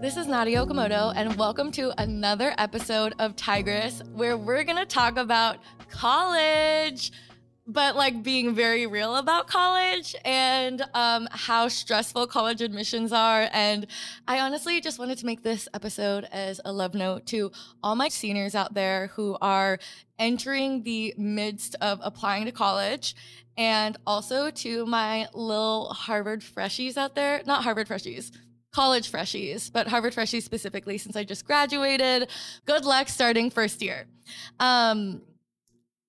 This is Nadya Okamoto, and welcome to another episode of Tigress, where we're gonna talk about college, but like being very real about college and um, how stressful college admissions are. And I honestly just wanted to make this episode as a love note to all my seniors out there who are entering the midst of applying to college and also to my little Harvard freshies out there, not Harvard freshies, college freshies, but Harvard freshies specifically, since I just graduated. Good luck starting first year. Um,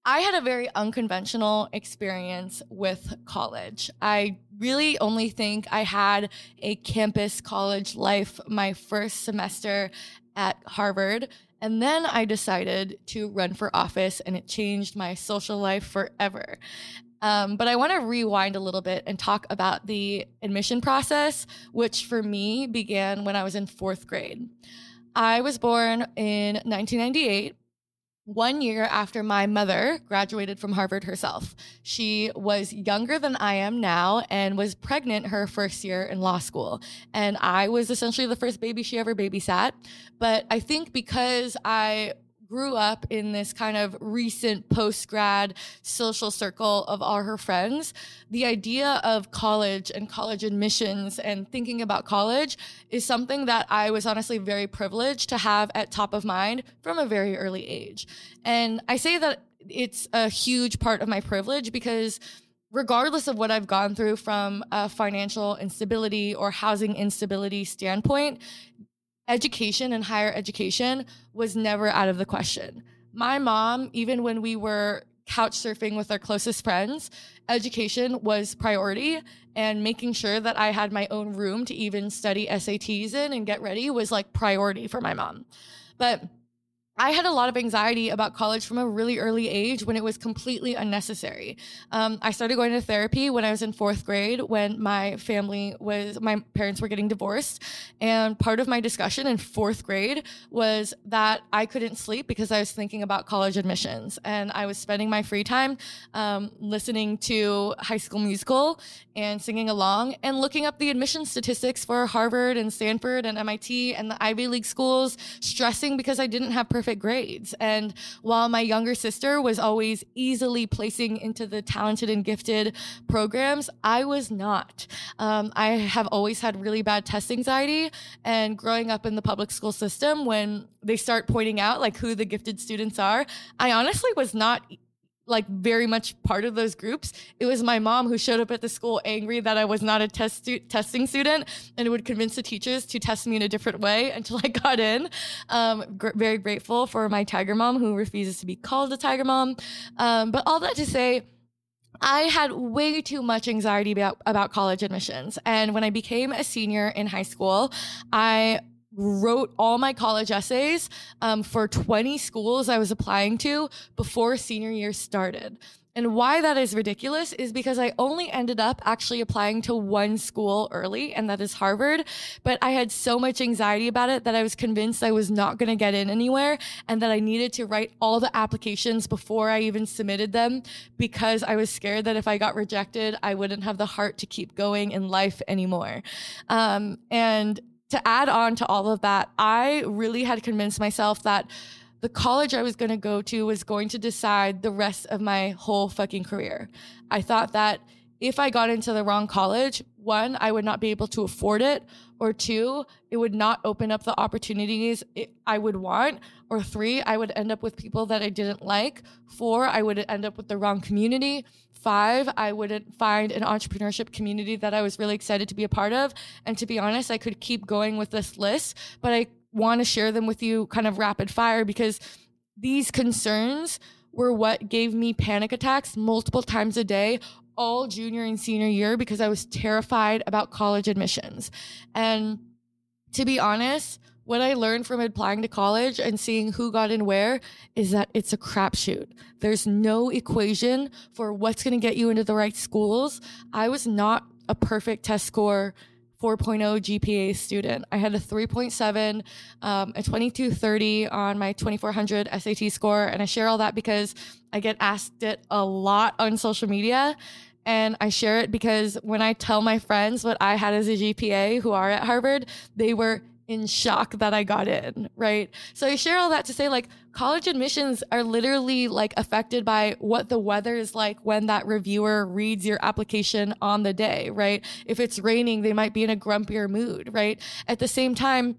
I had a very unconventional experience with college. I really only think I had a campus college life my first semester at Harvard. And then I decided to run for office, and it changed my social life forever. Um, but I want to rewind a little bit and talk about the admission process, which for me began when I was in fourth grade. I was born in 1998 one year after my mother graduated from Harvard herself. She was younger than I am now and was pregnant her first year in law school. And I was essentially the first baby she ever babysat. But I think because I grew up in this kind of recent post grad social circle of all her friends, the idea of college and college admissions and thinking about college is something that I was honestly very privileged to have at top of mind from a very early age. And I say that it's a huge part of my privilege because regardless of what I've gone through from a financial instability or housing instability standpoint, education and higher education was never out of the question. My mom, even when we were couch surfing with our closest friends, education was priority and making sure that I had my own room to even study SATs in and get ready was like priority for my mom. But I had a lot of anxiety about college from a really early age when it was completely unnecessary. Um, I started going to therapy when I was in fourth grade when my family was, my parents were getting divorced. And part of my discussion in fourth grade was that I couldn't sleep because I was thinking about college admissions. And I was spending my free time um, listening to High School Musical and singing along and looking up the admission statistics for Harvard and Stanford and MIT and the Ivy League schools, stressing because I didn't have perfect grades. And while my younger sister was always easily placing into the talented and gifted programs, I was not. Um, I have always had really bad test anxiety. And growing up in the public school system, when they start pointing out like who the gifted students are, I honestly was not like very much part of those groups. It was my mom who showed up at the school angry that I was not a test stu- testing student and would convince the teachers to test me in a different way until I got in. Um, gr- very grateful for my tiger mom who refuses to be called a tiger mom. Um, but all that to say, I had way too much anxiety about, about college admissions. And when I became a senior in high school, I wrote all my college essays um, for 20 schools I was applying to before senior year started. And why that is ridiculous is because I only ended up actually applying to one school early, and that is Harvard. But I had so much anxiety about it that I was convinced I was not going to get in anywhere and that I needed to write all the applications before I even submitted them because I was scared that if I got rejected, I wouldn't have the heart to keep going in life anymore. Um, and to add on to all of that, I really had convinced myself that the college I was going to go to was going to decide the rest of my whole fucking career. I thought that if I got into the wrong college, one, I would not be able to afford it, or two, it would not open up the opportunities I would want, or three, I would end up with people that I didn't like, four, I would end up with the wrong community, five, I wouldn't find an entrepreneurship community that I was really excited to be a part of. And to be honest, I could keep going with this list, but I want to share them with you kind of rapid fire because these concerns were what gave me panic attacks multiple times a day all junior and senior year because I was terrified about college admissions. And to be honest, what I learned from applying to college and seeing who got in where is that it's a crapshoot. There's no equation for what's going to get you into the right schools. I was not a perfect test score 4.0 GPA student. I had a 3.7, um, a 2230 on my 2400 SAT score. And I share all that because I get asked it a lot on social media. And I share it because when I tell my friends what I had as a GPA who are at Harvard, they were in shock that I got in, right? So I share all that to say like college admissions are literally like affected by what the weather is like when that reviewer reads your application on the day, right? If it's raining, they might be in a grumpier mood, right? At the same time,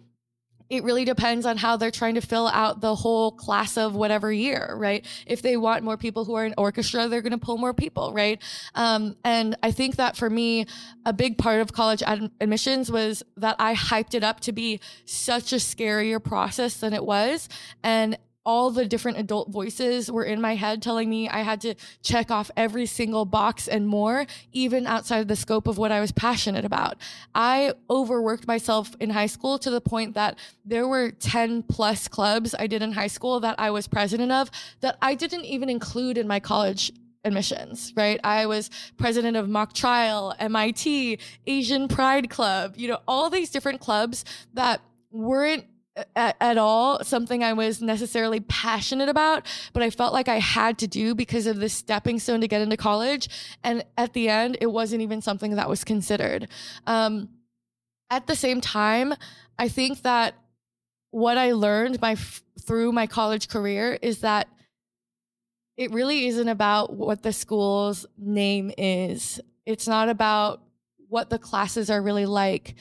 it really depends on how they're trying to fill out the whole class of whatever year, right? If they want more people who are in orchestra, they're going to pull more people, right? Um, and I think that for me, a big part of college ad- admissions was that I hyped it up to be such a scarier process than it was. And all the different adult voices were in my head telling me I had to check off every single box and more, even outside of the scope of what I was passionate about. I overworked myself in high school to the point that there were 10 plus clubs I did in high school that I was president of that I didn't even include in my college admissions, right? I was president of Mock Trial, MIT, Asian Pride Club, you know, all these different clubs that weren't at, at, all something I was necessarily passionate about, but I felt like I had to do because of the stepping stone to get into college. And at the end, it wasn't even something that was considered. Um, at the same time, I think that what I learned my through my college career is that it really isn't about what the school's name is. It's not about what the classes are really like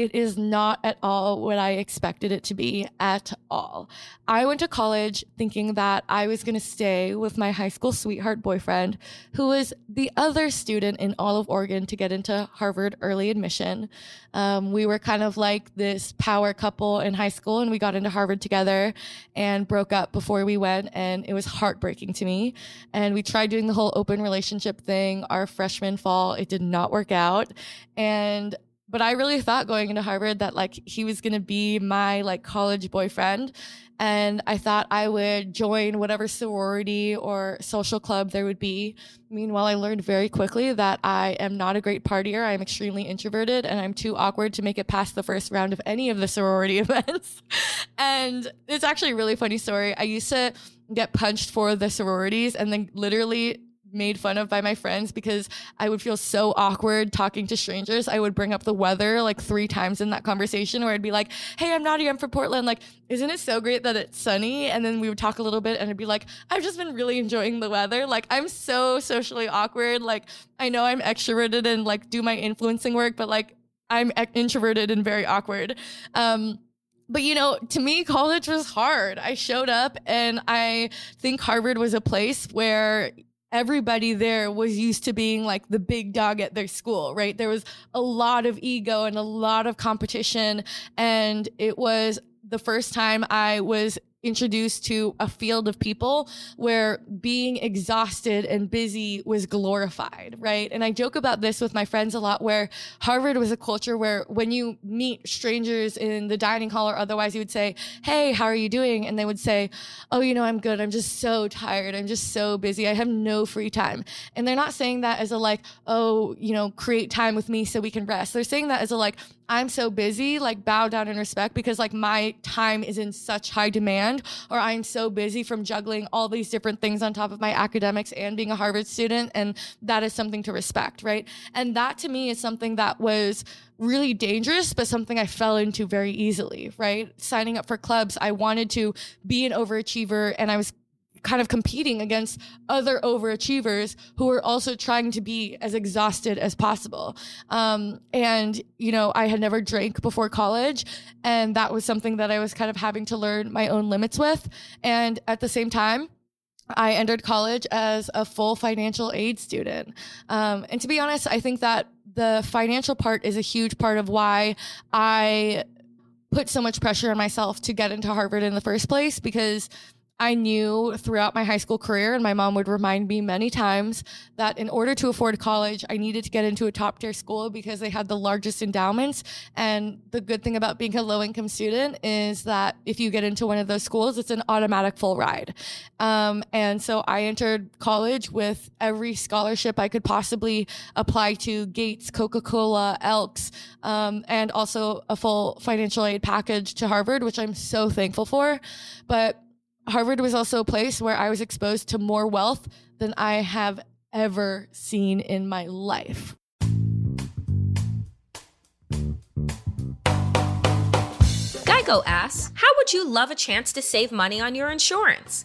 it is not at all what I expected it to be at all. I went to college thinking that I was going to stay with my high school sweetheart boyfriend, who was the other student in all of Oregon to get into Harvard early admission. Um, we were kind of like this power couple in high school, and we got into Harvard together and broke up before we went, and it was heartbreaking to me. And we tried doing the whole open relationship thing our freshman fall. It did not work out. And but I really thought going into Harvard that like he was going to be my like college boyfriend. And I thought I would join whatever sorority or social club there would be. Meanwhile, I learned very quickly that I am not a great partier. I'm extremely introverted and I'm too awkward to make it past the first round of any of the sorority events. and it's actually a really funny story. I used to get punched for the sororities and then literally made fun of by my friends because I would feel so awkward talking to strangers. I would bring up the weather like three times in that conversation where I'd be like, Hey, I'm Nadya. I'm from Portland. Like, isn't it so great that it's sunny? And then we would talk a little bit and I'd be like, I've just been really enjoying the weather. Like, I'm so socially awkward. Like, I know I'm extroverted and like do my influencing work, but like I'm introverted and very awkward. Um, but you know, to me, college was hard. I showed up and I think Harvard was a place where everybody there was used to being like the big dog at their school, right? There was a lot of ego and a lot of competition. And it was the first time I was introduced to a field of people where being exhausted and busy was glorified, right? And I joke about this with my friends a lot where Harvard was a culture where when you meet strangers in the dining hall or otherwise, you would say, Hey, how are you doing? And they would say, Oh, you know, I'm good. I'm just so tired. I'm just so busy. I have no free time. And they're not saying that as a like, Oh, you know, create time with me so we can rest. They're saying that as a like, I'm so busy, like bow down and respect because like my time is in such high demand, or I'm so busy from juggling all these different things on top of my academics and being a Harvard student. And that is something to respect, right? And that to me is something that was really dangerous, but something I fell into very easily, right? Signing up for clubs, I wanted to be an overachiever and I was kind of competing against other overachievers who were also trying to be as exhausted as possible. Um, and, you know, I had never drank before college, and that was something that I was kind of having to learn my own limits with. And at the same time, I entered college as a full financial aid student. Um, and to be honest, I think that the financial part is a huge part of why I put so much pressure on myself to get into Harvard in the first place because I knew throughout my high school career, and my mom would remind me many times that in order to afford college, I needed to get into a top tier school because they had the largest endowments. And the good thing about being a low income student is that if you get into one of those schools, it's an automatic full ride. Um, and so I entered college with every scholarship I could possibly apply to Gates, Coca Cola, Elks, um, and also a full financial aid package to Harvard, which I'm so thankful for. But Harvard was also a place where I was exposed to more wealth than I have ever seen in my life. Geico asks, How would you love a chance to save money on your insurance?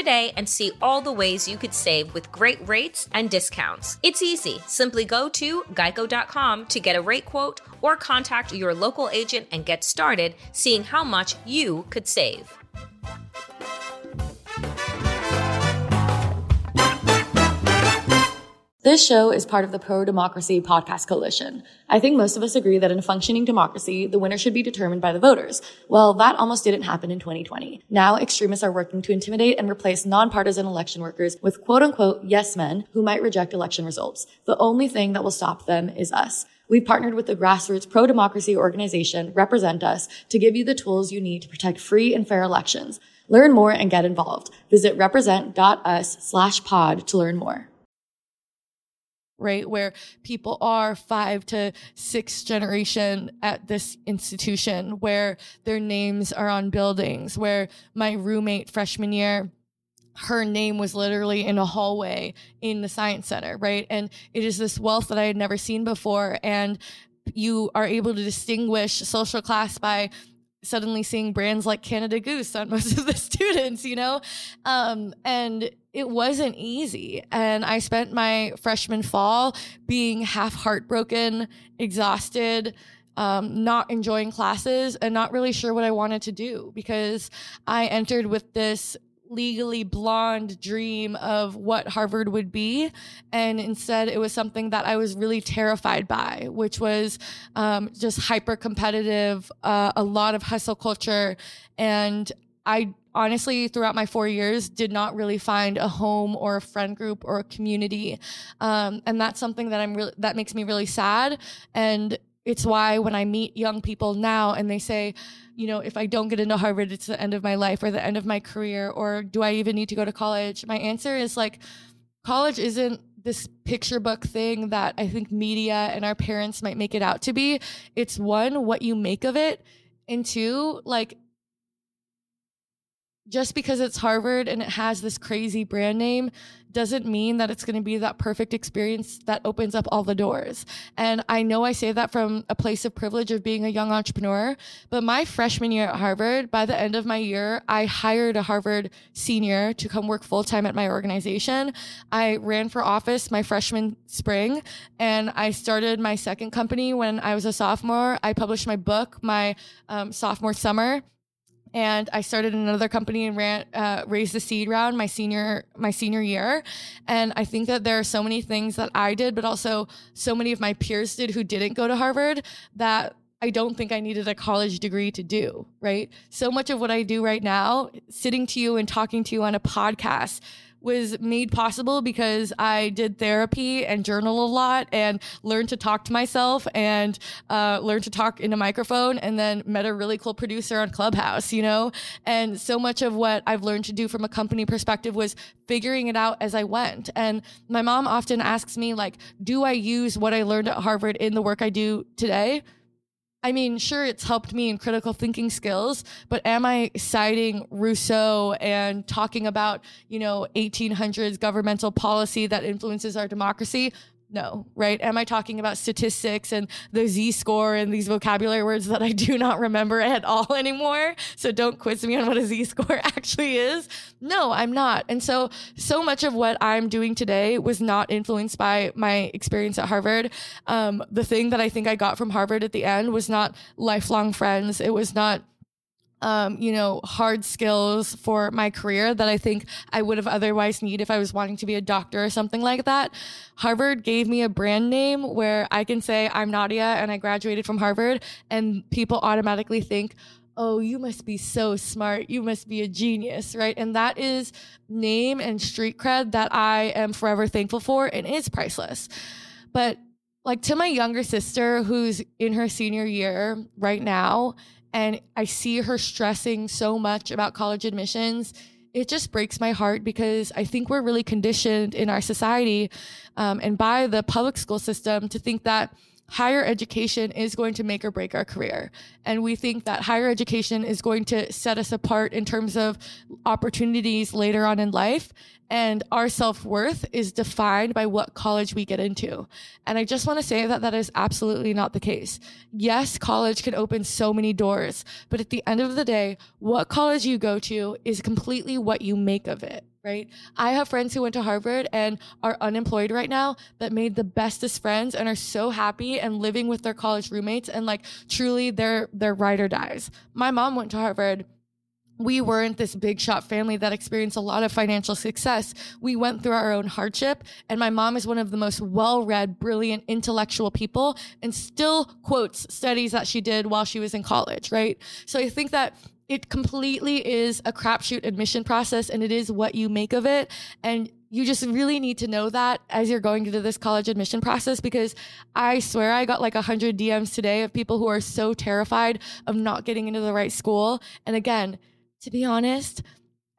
today and see all the ways you could save with great rates and discounts. It's easy. Simply go to geico.com to get a rate quote or contact your local agent and get started seeing how much you could save. This show is part of the Pro Democracy Podcast Coalition. I think most of us agree that in a functioning democracy, the winner should be determined by the voters. Well, that almost didn't happen in 2020. Now, extremists are working to intimidate and replace nonpartisan election workers with quote unquote yes men who might reject election results. The only thing that will stop them is us. We've partnered with the grassroots pro-democracy organization Represent Us to give you the tools you need to protect free and fair elections. Learn more and get involved. Visit represent.us slash pod to learn more right? Where people are five to six generation at this institution, where their names are on buildings, where my roommate freshman year, her name was literally in a hallway in the science center, right? And it is this wealth that I had never seen before. And you are able to distinguish social class by suddenly seeing brands like Canada Goose on most of the students, you know? Um, and it wasn't easy. And I spent my freshman fall being half heartbroken, exhausted, um, not enjoying classes, and not really sure what I wanted to do because I entered with this legally blonde dream of what Harvard would be. And instead, it was something that I was really terrified by, which was um, just hyper competitive, uh, a lot of hustle culture. And I honestly, throughout my four years, did not really find a home or a friend group or a community. Um, and that's something that I'm really, that makes me really sad. And it's why when I meet young people now and they say, you know, if I don't get into Harvard, it's the end of my life or the end of my career, or do I even need to go to college? My answer is like, college isn't this picture book thing that I think media and our parents might make it out to be. It's one, what you make of it, and two, like, just because it's Harvard and it has this crazy brand name doesn't mean that it's going to be that perfect experience that opens up all the doors. And I know I say that from a place of privilege of being a young entrepreneur, but my freshman year at Harvard, by the end of my year, I hired a Harvard senior to come work full time at my organization. I ran for office my freshman spring and I started my second company when I was a sophomore. I published my book my um, sophomore summer and I started another company and ran uh, raised the seed round my senior my senior year. And I think that there are so many things that I did, but also so many of my peers did who didn't go to Harvard that I don't think I needed a college degree to do, right? So much of what I do right now, sitting to you and talking to you on a podcast, was made possible because I did therapy and journal a lot and learned to talk to myself and uh, learned to talk in a microphone and then met a really cool producer on Clubhouse, you know? And so much of what I've learned to do from a company perspective was figuring it out as I went. And my mom often asks me, like, do I use what I learned at Harvard in the work I do today? I mean, sure, it's helped me in critical thinking skills, but am I citing Rousseau and talking about, you know, 1800s governmental policy that influences our democracy? No, right? Am I talking about statistics and the Z score and these vocabulary words that I do not remember at all anymore? So don't quiz me on what a Z score actually is. No, I'm not. And so, so much of what I'm doing today was not influenced by my experience at Harvard. Um, the thing that I think I got from Harvard at the end was not lifelong friends. It was not um, you know, hard skills for my career that I think I would have otherwise need if I was wanting to be a doctor or something like that. Harvard gave me a brand name where I can say I'm Nadya and I graduated from Harvard and people automatically think, oh, you must be so smart. You must be a genius, right? And that is name and street cred that I am forever thankful for and is priceless. But like to my younger sister who's in her senior year right now and I see her stressing so much about college admissions. It just breaks my heart because I think we're really conditioned in our society um, and by the public school system to think that higher education is going to make or break our career. And we think that higher education is going to set us apart in terms of opportunities later on in life. And our self worth is defined by what college we get into. And I just want to say that that is absolutely not the case. Yes, college can open so many doors, but at the end of the day, what college you go to is completely what you make of it right? I have friends who went to Harvard and are unemployed right now that made the bestest friends and are so happy and living with their college roommates and like truly their their ride or dies. My mom went to Harvard we weren't this big shot family that experienced a lot of financial success. We went through our own hardship. And my mom is one of the most well read, brilliant, intellectual people and still quotes studies that she did while she was in college, right? So I think that it completely is a crapshoot admission process and it is what you make of it. And you just really need to know that as you're going through this college admission process because I swear I got like 100 DMs today of people who are so terrified of not getting into the right school. And again, to be honest,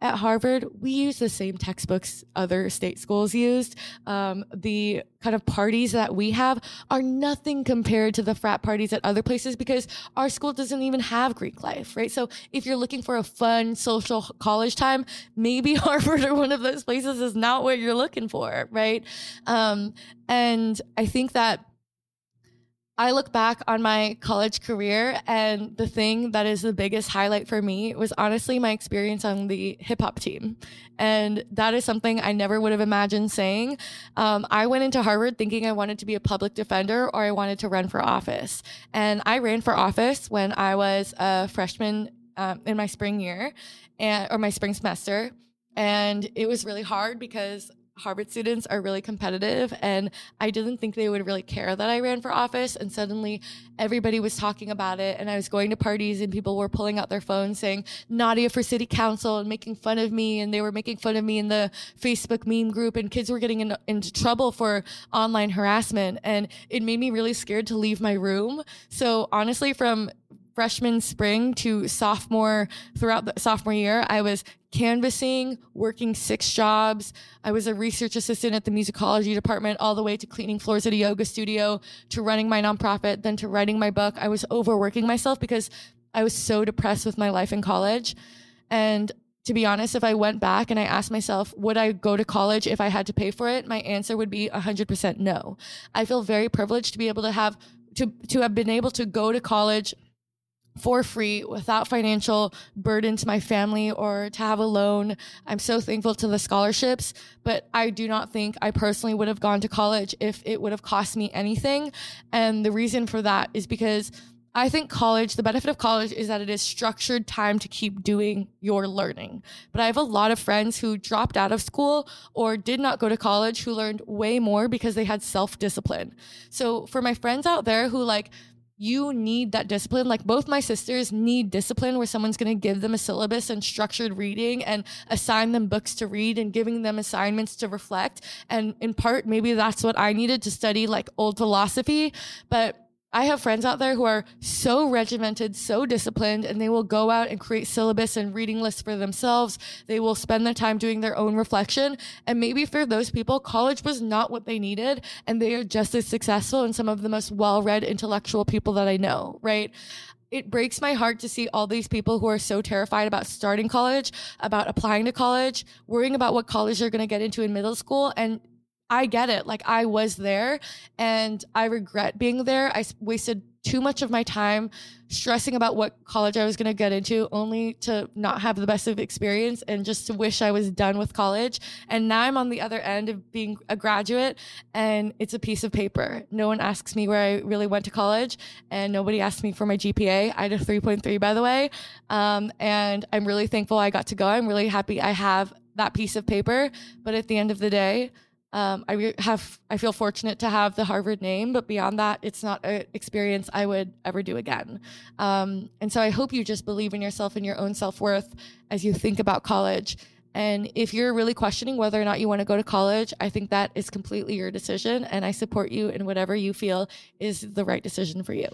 at Harvard, we use the same textbooks other state schools used. Um, the kind of parties that we have are nothing compared to the frat parties at other places because our school doesn't even have Greek life, right? So if you're looking for a fun social college time, maybe Harvard or one of those places is not what you're looking for, right? Um, and I think that I look back on my college career, and the thing that is the biggest highlight for me was honestly my experience on the hip hop team. And that is something I never would have imagined saying. Um, I went into Harvard thinking I wanted to be a public defender or I wanted to run for office. And I ran for office when I was a freshman um, in my spring year and, or my spring semester. And it was really hard because Harvard students are really competitive and I didn't think they would really care that I ran for office and suddenly everybody was talking about it and I was going to parties and people were pulling out their phones saying Nadya for city council and making fun of me and they were making fun of me in the Facebook meme group and kids were getting in, into trouble for online harassment and it made me really scared to leave my room. So honestly from freshman spring to sophomore throughout the sophomore year, I was canvassing, working six jobs. I was a research assistant at the musicology department, all the way to cleaning floors at a yoga studio, to running my nonprofit, then to writing my book. I was overworking myself because I was so depressed with my life in college. And to be honest, if I went back and I asked myself, would I go to college if I had to pay for it? My answer would be 100% no. I feel very privileged to be able to have to to have been able to go to college for free without financial burden to my family or to have a loan. I'm so thankful to the scholarships, but I do not think I personally would have gone to college if it would have cost me anything. And the reason for that is because I think college, the benefit of college is that it is structured time to keep doing your learning. But I have a lot of friends who dropped out of school or did not go to college who learned way more because they had self discipline. So for my friends out there who like, you need that discipline. Like both my sisters need discipline where someone's going to give them a syllabus and structured reading and assign them books to read and giving them assignments to reflect. And in part, maybe that's what I needed to study like old philosophy. But I have friends out there who are so regimented, so disciplined, and they will go out and create syllabus and reading lists for themselves. They will spend their time doing their own reflection. And maybe for those people, college was not what they needed, and they are just as successful and some of the most well read intellectual people that I know, right? it breaks my heart to see all these people who are so terrified about starting college, about applying to college, worrying about what college they're going to get into in middle school, and I get it. Like I was there and I regret being there. I wasted too much of my time stressing about what college I was going to get into only to not have the best of experience and just to wish I was done with college. And now I'm on the other end of being a graduate and it's a piece of paper. No one asks me where I really went to college and nobody asked me for my GPA. I had a 3.3 by the way. Um, and I'm really thankful I got to go. I'm really happy I have that piece of paper. But at the end of the day, um, I have I feel fortunate to have the Harvard name, but beyond that, it's not an experience I would ever do again. Um, and so I hope you just believe in yourself and your own self worth as you think about college. And if you're really questioning whether or not you want to go to college, I think that is completely your decision, and I support you in whatever you feel is the right decision for you.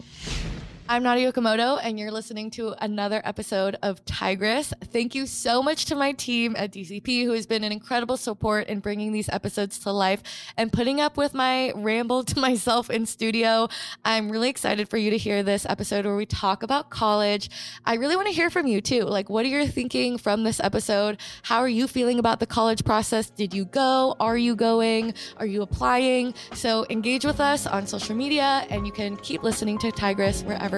I'm Nadya Okamoto, and you're listening to another episode of Tigress. Thank you so much to my team at DCP, who has been an incredible support in bringing these episodes to life and putting up with my ramble to myself in studio. I'm really excited for you to hear this episode where we talk about college. I really want to hear from you too. Like, what are you thinking from this episode? How are you feeling about the college process? Did you go? Are you going? Are you applying? So engage with us on social media, and you can keep listening to Tigress wherever